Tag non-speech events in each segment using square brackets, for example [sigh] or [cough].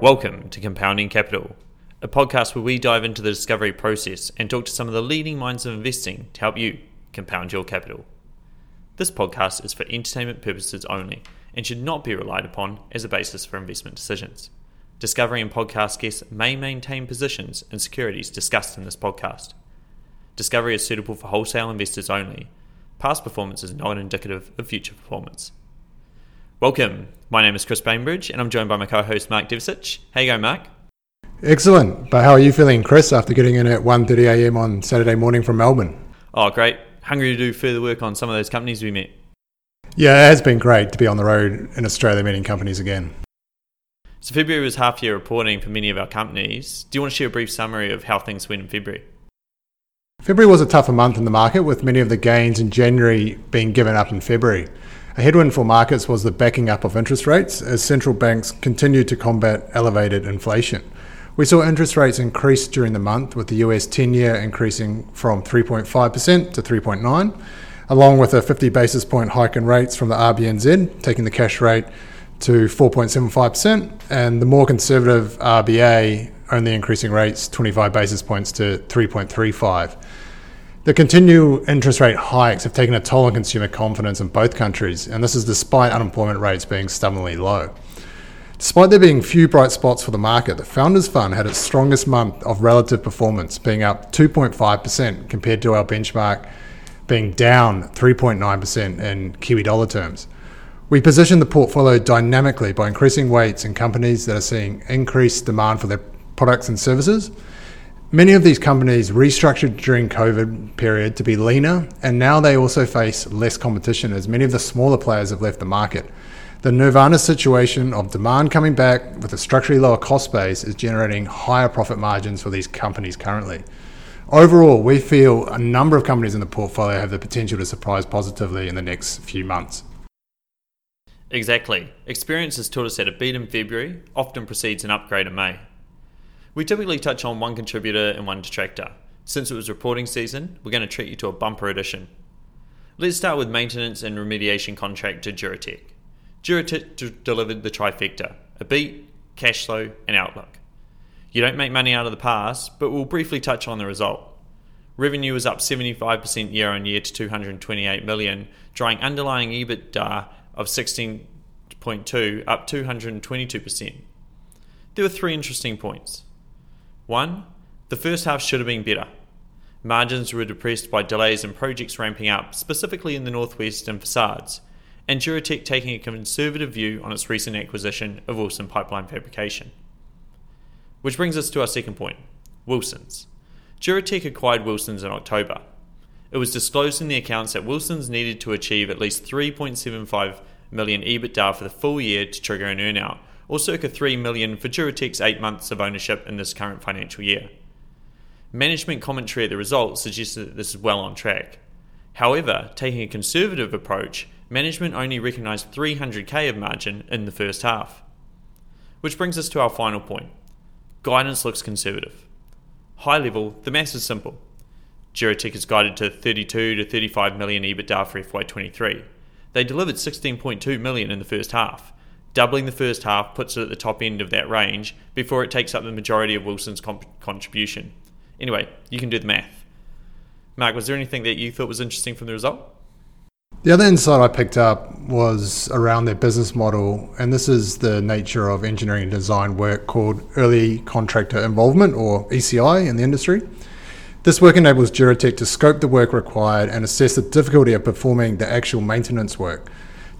Welcome to Compounding Capital, a podcast where we dive into the discovery process and talk to some of the leading minds of investing to help you compound your capital. This podcast is for entertainment purposes only and should not be relied upon as a basis for investment decisions. Discovery and podcast guests may maintain positions in securities discussed in this podcast. Discovery is suitable for wholesale investors only. Past performance is not indicative of future performance. Welcome. My name is Chris Bainbridge, and I'm joined by my co-host Mark Divisic. How you going, Mark? Excellent. But how are you feeling, Chris, after getting in at 1.30 a.m. on Saturday morning from Melbourne? Oh, great. Hungry to do further work on some of those companies we met. Yeah, it has been great to be on the road in Australia meeting companies again. So February was half year reporting for many of our companies. Do you want to share a brief summary of how things went in February? February was a tougher month in the market, with many of the gains in January being given up in February. A headwind for markets was the backing up of interest rates as central banks continued to combat elevated inflation. We saw interest rates increase during the month, with the US 10 year increasing from 3.5% to 3.9, along with a 50 basis point hike in rates from the RBNZ, taking the cash rate to 4.75%, and the more conservative RBA only increasing rates 25 basis points to 3.35. The continued interest rate hikes have taken a toll on consumer confidence in both countries, and this is despite unemployment rates being stubbornly low. Despite there being few bright spots for the market, the Founders Fund had its strongest month of relative performance, being up 2.5% compared to our benchmark being down 3.9% in Kiwi dollar terms. We position the portfolio dynamically by increasing weights in companies that are seeing increased demand for their products and services Many of these companies restructured during COVID period to be leaner, and now they also face less competition as many of the smaller players have left the market. The Nirvana situation of demand coming back with a structurally lower cost base is generating higher profit margins for these companies currently. Overall, we feel a number of companies in the portfolio have the potential to surprise positively in the next few months. Exactly. Experience has taught us that a beat in February often precedes an upgrade in May. We typically touch on one contributor and one detractor. Since it was reporting season, we're going to treat you to a bumper edition. Let's start with maintenance and remediation contractor Duratec. Duratec d- delivered the trifecta a beat, cash flow, and outlook. You don't make money out of the past, but we'll briefly touch on the result. Revenue was up 75% year on year to 228 million, drawing underlying EBITDA of 16.2 up 222%. There were three interesting points. One, the first half should have been better. Margins were depressed by delays in projects ramping up, specifically in the northwest and facades, and Duratec taking a conservative view on its recent acquisition of Wilson Pipeline Fabrication. Which brings us to our second point Wilson's. Duratec acquired Wilson's in October. It was disclosed in the accounts that Wilson's needed to achieve at least 3.75 million EBITDA for the full year to trigger an earnout, or circa 3 million for Duratec's 8 months of ownership in this current financial year. Management commentary at the results suggests that this is well on track. However, taking a conservative approach, management only recognised 300k of margin in the first half. Which brings us to our final point. Guidance looks conservative. High level, the maths is simple. Duratec is guided to 32 to 35 million EBITDA for FY23. They delivered 16.2 million in the first half, Doubling the first half puts it at the top end of that range before it takes up the majority of Wilson's comp- contribution. Anyway, you can do the math. Mark, was there anything that you thought was interesting from the result? The other insight I picked up was around their business model, and this is the nature of engineering and design work called early contractor involvement or ECI in the industry. This work enables Duratec to scope the work required and assess the difficulty of performing the actual maintenance work.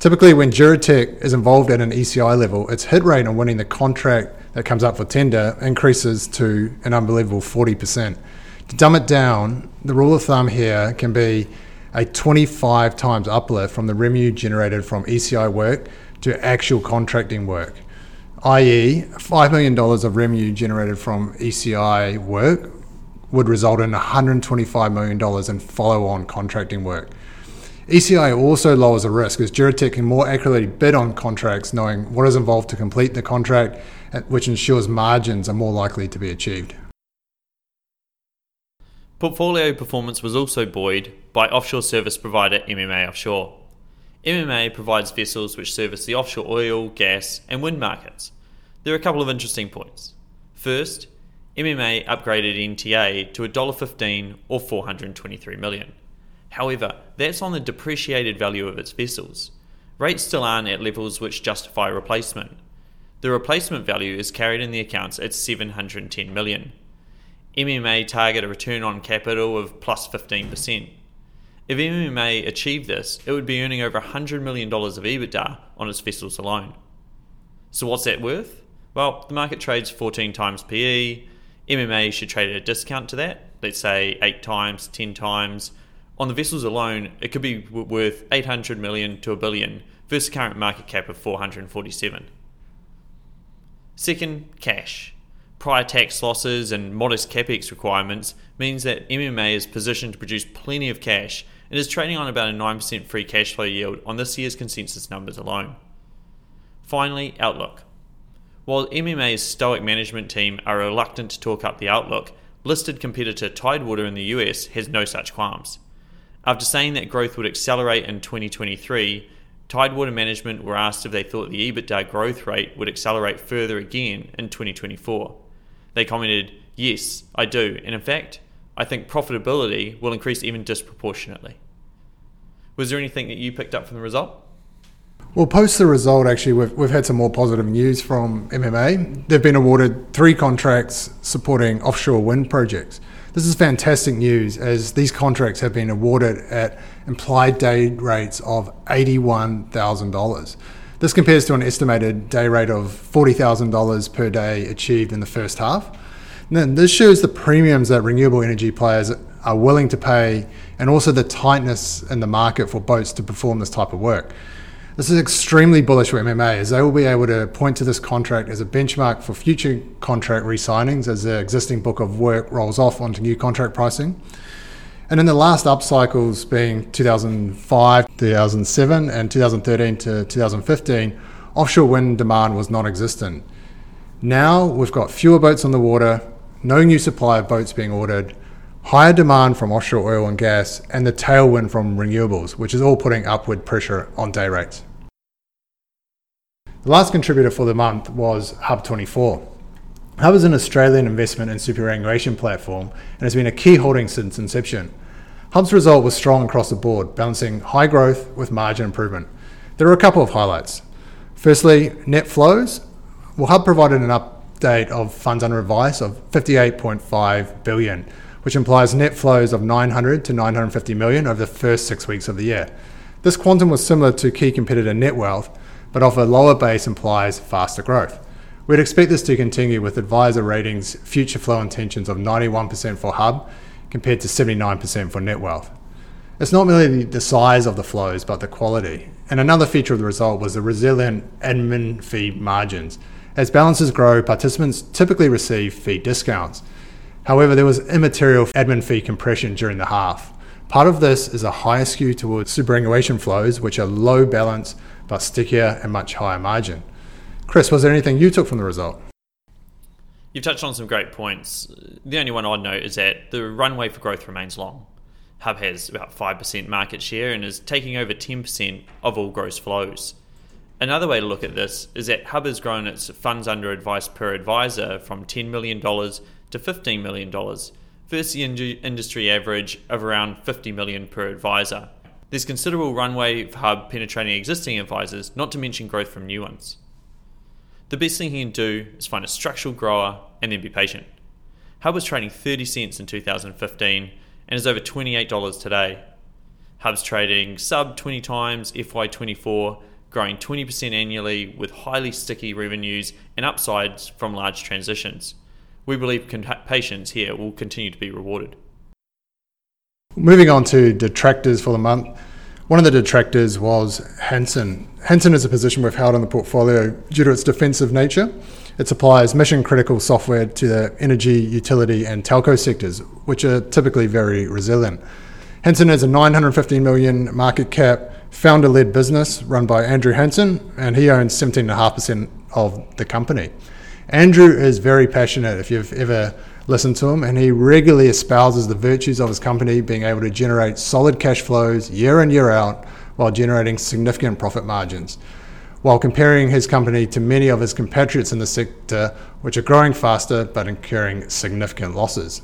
Typically, when Duratec is involved at an ECI level, its hit rate on winning the contract that comes up for tender increases to an unbelievable 40%. To dumb it down, the rule of thumb here can be a 25 times uplift from the revenue generated from ECI work to actual contracting work, i.e., $5 million of revenue generated from ECI work would result in $125 million in follow on contracting work. ECI also lowers the risk as Duratec can more accurately bid on contracts knowing what is involved to complete the contract, which ensures margins are more likely to be achieved. Portfolio performance was also buoyed by offshore service provider MMA Offshore. MMA provides vessels which service the offshore oil, gas, and wind markets. There are a couple of interesting points. First, MMA upgraded NTA to $1.15 or 423 million. However, that's on the depreciated value of its vessels. Rates still aren't at levels which justify replacement. The replacement value is carried in the accounts at 710 million. MMA target a return on capital of plus 15%. If MMA achieved this, it would be earning over $100 million of EBITDA on its vessels alone. So what's that worth? Well, the market trades 14 times PE. MMA should trade at a discount to that, let's say 8 times, 10 times, on the vessels alone, it could be worth 800 million to a billion versus current market cap of 447. Second, cash. Prior tax losses and modest capex requirements means that MMA is positioned to produce plenty of cash and is trading on about a 9% free cash flow yield on this year's consensus numbers alone. Finally, outlook. While MMA's stoic management team are reluctant to talk up the outlook, listed competitor Tidewater in the US has no such qualms. After saying that growth would accelerate in 2023, Tidewater management were asked if they thought the EBITDA growth rate would accelerate further again in 2024. They commented, Yes, I do, and in fact, I think profitability will increase even disproportionately. Was there anything that you picked up from the result? Well, post the result, actually, we've, we've had some more positive news from MMA. They've been awarded three contracts supporting offshore wind projects. This is fantastic news as these contracts have been awarded at implied day rates of $81,000. This compares to an estimated day rate of $40,000 per day achieved in the first half. And then this shows the premiums that renewable energy players are willing to pay and also the tightness in the market for boats to perform this type of work. This is extremely bullish for MMA as they will be able to point to this contract as a benchmark for future contract re-signings as the existing book of work rolls off onto new contract pricing. And in the last up cycles being 2005, 2007 and 2013 to 2015, offshore wind demand was non-existent. Now we've got fewer boats on the water, no new supply of boats being ordered, higher demand from offshore oil and gas, and the tailwind from renewables, which is all putting upward pressure on day rates. The last contributor for the month was Hub24. Hub is an Australian investment and superannuation platform and has been a key holding since inception. Hub's result was strong across the board, balancing high growth with margin improvement. There are a couple of highlights. Firstly, net flows. Well, Hub provided an update of funds under advice of 58.5 billion, which implies net flows of 900 to 950 million over the first six weeks of the year. This quantum was similar to key competitor Netwealth, but off a lower base implies faster growth. We'd expect this to continue with advisor ratings future flow intentions of 91% for Hub compared to 79% for Netwealth. It's not merely the size of the flows, but the quality. And another feature of the result was the resilient admin fee margins. As balances grow, participants typically receive fee discounts. However, there was immaterial admin fee compression during the half. Part of this is a higher skew towards superannuation flows, which are low balance but stickier and much higher margin. Chris, was there anything you took from the result? You've touched on some great points. The only one I'd note is that the runway for growth remains long. Hub has about 5% market share and is taking over 10% of all gross flows. Another way to look at this is that Hub has grown its funds under advice per advisor from $10 million to $15 million, versus the industry average of around 50 million per advisor. There's considerable runway for Hub penetrating existing advisors, not to mention growth from new ones. The best thing he can do is find a structural grower and then be patient. Hub was trading 30 cents in 2015 and is over $28 today. Hub's trading sub 20 times FY24, growing 20% annually with highly sticky revenues and upsides from large transitions. We believe patience here will continue to be rewarded. Moving on to detractors for the month. One of the detractors was Hansen. Hansen is a position we've held in the portfolio due to its defensive nature. It supplies mission critical software to the energy, utility, and telco sectors, which are typically very resilient. Hansen is a 915 million market cap, founder led business run by Andrew Hansen, and he owns 17.5% of the company. Andrew is very passionate. If you've ever listen to him, and he regularly espouses the virtues of his company being able to generate solid cash flows year in, year out, while generating significant profit margins. while comparing his company to many of his compatriots in the sector, which are growing faster but incurring significant losses.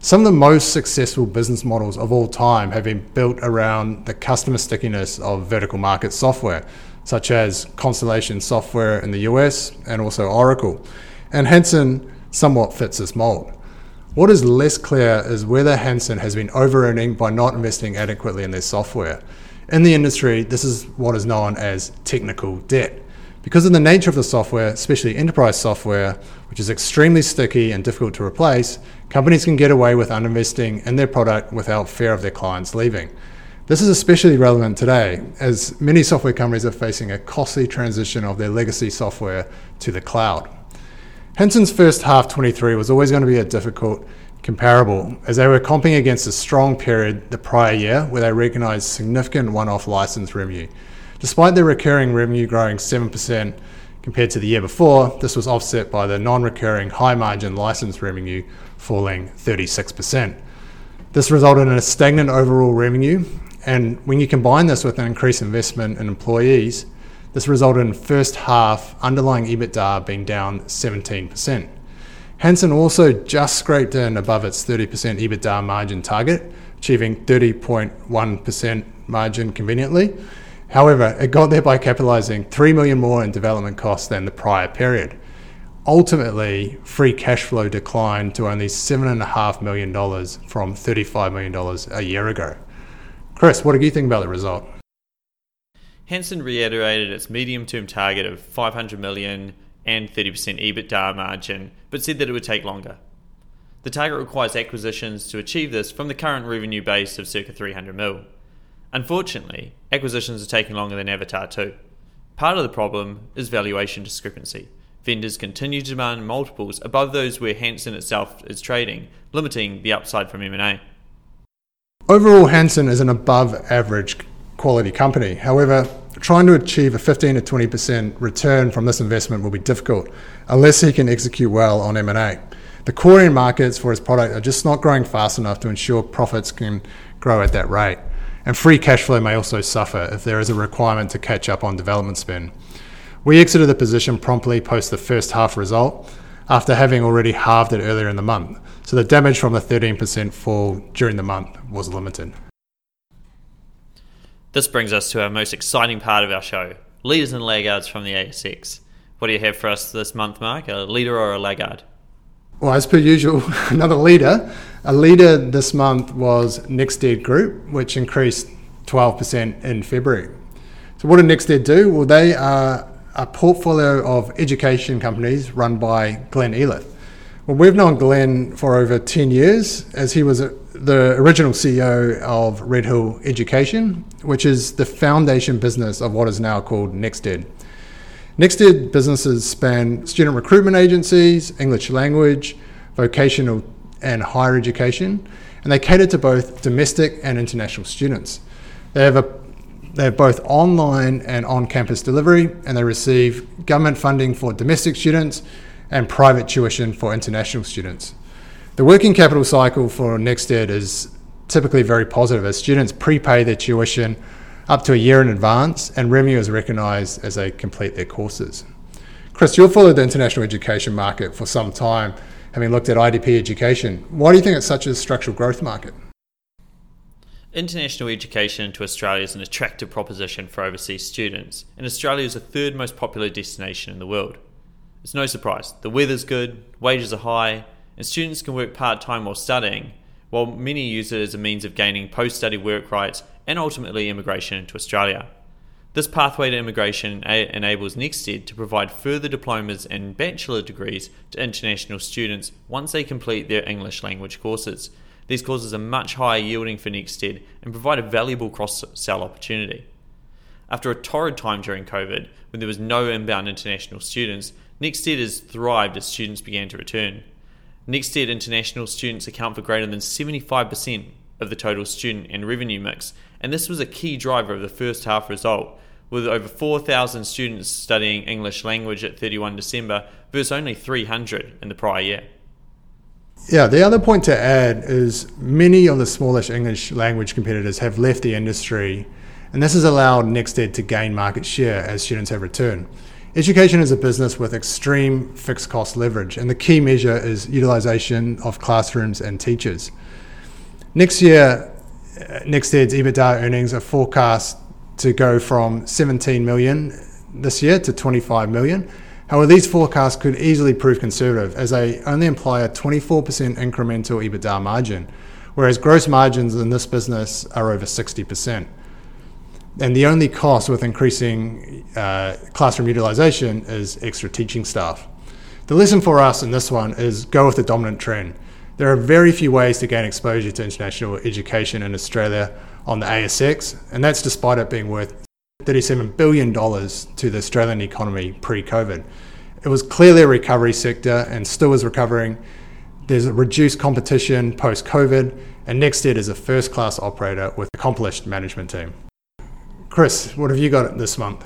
Some of the most successful business models of all time have been built around the customer stickiness of vertical market software, such as Constellation Software in the US and also Oracle. And Hansen somewhat fits this mold. What is less clear is whether Hansen has been over earning by not investing adequately in their software. In the industry, this is what is known as technical debt. Because of the nature of the software, especially enterprise software, which is extremely sticky and difficult to replace, companies can get away with uninvesting in their product without fear of their clients leaving. This is especially relevant today, as many software companies are facing a costly transition of their legacy software to the cloud. Hansen's first half 23 was always going to be a difficult comparable, as they were comping against a strong period the prior year where they recognised significant one off license revenue. Despite their recurring revenue growing 7% compared to the year before, this was offset by the non recurring high margin license revenue falling 36%. This resulted in a stagnant overall revenue, and when you combine this with an increased investment in employees, this resulted in first half underlying EBITDA being down 17%. Hansen also just scraped in above its 30% EBITDA margin target, achieving 30.1% margin conveniently. However, it got there by capitalizing 3 million more in development costs than the prior period. Ultimately, free cash flow declined to only $7.5 million from $35 million a year ago. Chris, what do you think about the result? Hansen reiterated its medium term target of 500 million and 30% EBITDA margin, but said that it would take longer. The target requires acquisitions to achieve this from the current revenue base of circa 300 mil. Unfortunately, acquisitions are taking longer than Avatar 2. Part of the problem is valuation discrepancy. Vendors continue to demand multiples above those where Hansen itself is trading, limiting the upside from M&A. Overall, Hansen is an above average quality company. However, trying to achieve a 15 to 20% return from this investment will be difficult unless he can execute well on M&A. The core end markets for his product are just not growing fast enough to ensure profits can grow at that rate. And free cash flow may also suffer if there is a requirement to catch up on development spend. We exited the position promptly post the first half result after having already halved it earlier in the month. So the damage from the 13% fall during the month was limited. This brings us to our most exciting part of our show leaders and laggards from the ASX. What do you have for us this month, Mark? A leader or a laggard? Well, as per usual, [laughs] another leader. A leader this month was NextEd Group, which increased 12% in February. So, what did NextEd do? Well, they are a portfolio of education companies run by Glenn Elith. Well, we've known Glenn for over 10 years, as he was the original CEO of Redhill Education, which is the foundation business of what is now called NextEd. NextEd businesses span student recruitment agencies, English language, vocational and higher education, and they cater to both domestic and international students. They have a they have both online and on-campus delivery, and they receive government funding for domestic students and private tuition for international students. The working capital cycle for NextEd is typically very positive as students prepay their tuition up to a year in advance and revenue is recognised as they complete their courses. Chris, you've followed the international education market for some time, having looked at IDP education. Why do you think it's such a structural growth market? International education to Australia is an attractive proposition for overseas students, and Australia is the third most popular destination in the world. It's no surprise. The weather's good, wages are high, and students can work part time while studying, while many use it as a means of gaining post study work rights and ultimately immigration into Australia. This pathway to immigration enables NextEd to provide further diplomas and bachelor degrees to international students once they complete their English language courses. These courses are much higher yielding for NextEd and provide a valuable cross sell opportunity. After a torrid time during COVID, when there was no inbound international students, NextEd has thrived as students began to return. NextEd international students account for greater than 75% of the total student and revenue mix, and this was a key driver of the first half result, with over 4,000 students studying English language at 31 December versus only 300 in the prior year. Yeah, the other point to add is many of the smallish English language competitors have left the industry and this has allowed NextEd to gain market share as students have returned. Education is a business with extreme fixed cost leverage, and the key measure is utilisation of classrooms and teachers. Next year, uh, NextEd's EBITDA earnings are forecast to go from 17 million this year to 25 million. However, these forecasts could easily prove conservative as they only imply a 24% incremental EBITDA margin, whereas gross margins in this business are over 60%. And the only cost with increasing uh, classroom utilization is extra teaching staff. The lesson for us in this one is go with the dominant trend. There are very few ways to gain exposure to international education in Australia on the ASX, and that's despite it being worth $37 billion to the Australian economy pre COVID. It was clearly a recovery sector and still is recovering. There's a reduced competition post COVID, and NextEd is a first class operator with accomplished management team. Chris, what have you got this month?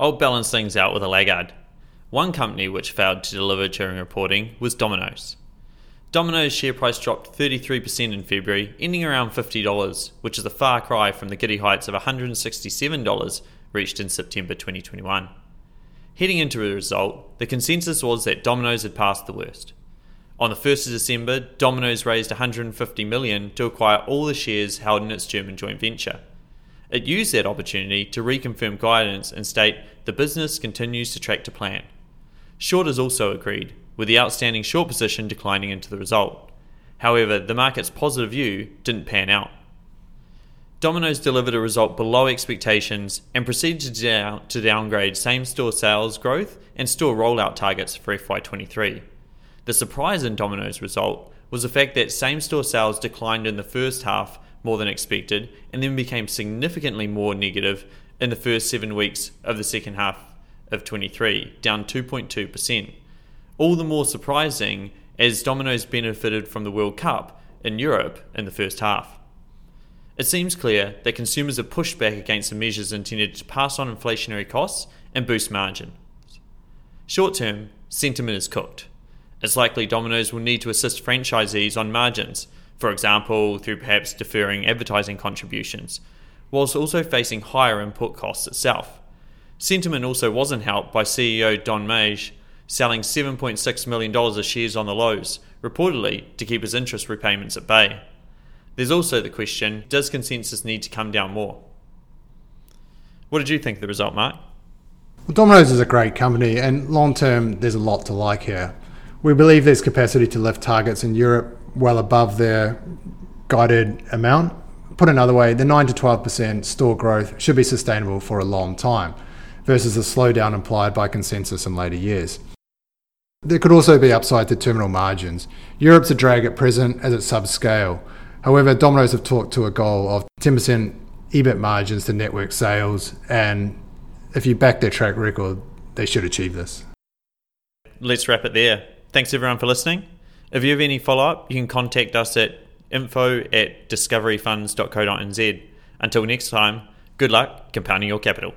I'll balance things out with a laggard. One company which failed to deliver during reporting was Domino's. Domino's share price dropped 33% in February, ending around $50, which is a far cry from the giddy heights of $167 reached in September 2021. Heading into the result, the consensus was that Domino's had passed the worst. On the 1st of December, Domino's raised 150 million to acquire all the shares held in its German joint venture. It used that opportunity to reconfirm guidance and state the business continues to track to plan. Shorters also agreed, with the outstanding short position declining into the result. However, the market's positive view didn't pan out. Domino's delivered a result below expectations and proceeded to, down, to downgrade same store sales growth and store rollout targets for FY23. The surprise in Domino's result was the fact that same store sales declined in the first half more than expected and then became significantly more negative in the first seven weeks of the second half of 23, down 2.2% all the more surprising as Domino's benefited from the World Cup in Europe in the first half. It seems clear that consumers have pushed back against the measures intended to pass on inflationary costs and boost margins. Short term, sentiment is cooked. It's likely Domino's will need to assist franchisees on margins, for example, through perhaps deferring advertising contributions, whilst also facing higher input costs itself. Sentiment also wasn't helped by CEO Don Meij selling $7.6 million of shares on the lows, reportedly to keep his interest repayments at bay. There's also the question does consensus need to come down more? What did you think of the result, Mark? Well, Domino's is a great company, and long term, there's a lot to like here. We believe there's capacity to lift targets in Europe well above their guided amount. Put another way, the 9 to 12% store growth should be sustainable for a long time versus the slowdown implied by consensus in later years. There could also be upside to terminal margins. Europe's a drag at present as it's subscale. However, Domino's have talked to a goal of 10% EBIT margins to network sales, and if you back their track record, they should achieve this. Let's wrap it there. Thanks everyone for listening. If you have any follow up, you can contact us at info at discoveryfunds.co.nz. Until next time, good luck compounding your capital.